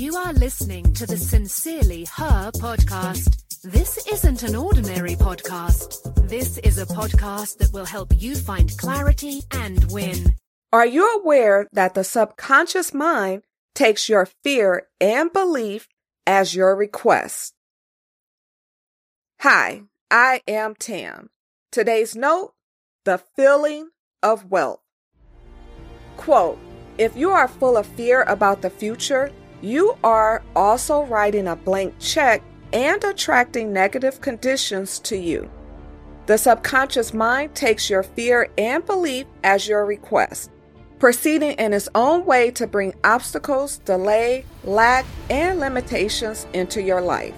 You are listening to the Sincerely Her podcast. This isn't an ordinary podcast. This is a podcast that will help you find clarity and win. Are you aware that the subconscious mind takes your fear and belief as your request? Hi, I am Tam. Today's note the feeling of wealth. Quote If you are full of fear about the future, you are also writing a blank check and attracting negative conditions to you. The subconscious mind takes your fear and belief as your request, proceeding in its own way to bring obstacles, delay, lack, and limitations into your life.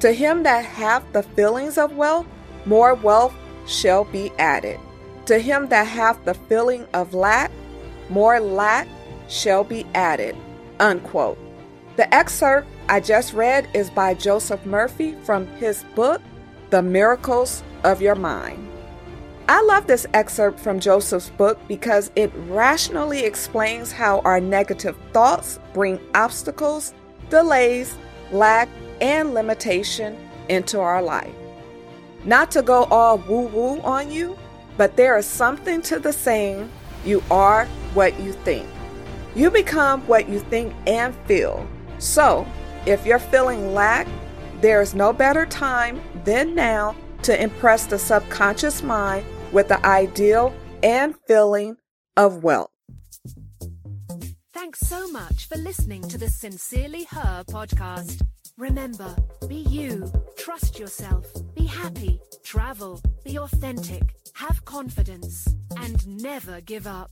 To him that hath the feelings of wealth, more wealth shall be added. To him that hath the feeling of lack, more lack shall be added. Unquote. The excerpt I just read is by Joseph Murphy from his book, The Miracles of Your Mind. I love this excerpt from Joseph's book because it rationally explains how our negative thoughts bring obstacles, delays, lack, and limitation into our life. Not to go all woo woo on you, but there is something to the saying, you are what you think. You become what you think and feel. So, if you're feeling lack, there is no better time than now to impress the subconscious mind with the ideal and feeling of wealth. Thanks so much for listening to the Sincerely Her podcast. Remember, be you, trust yourself, be happy, travel, be authentic, have confidence, and never give up.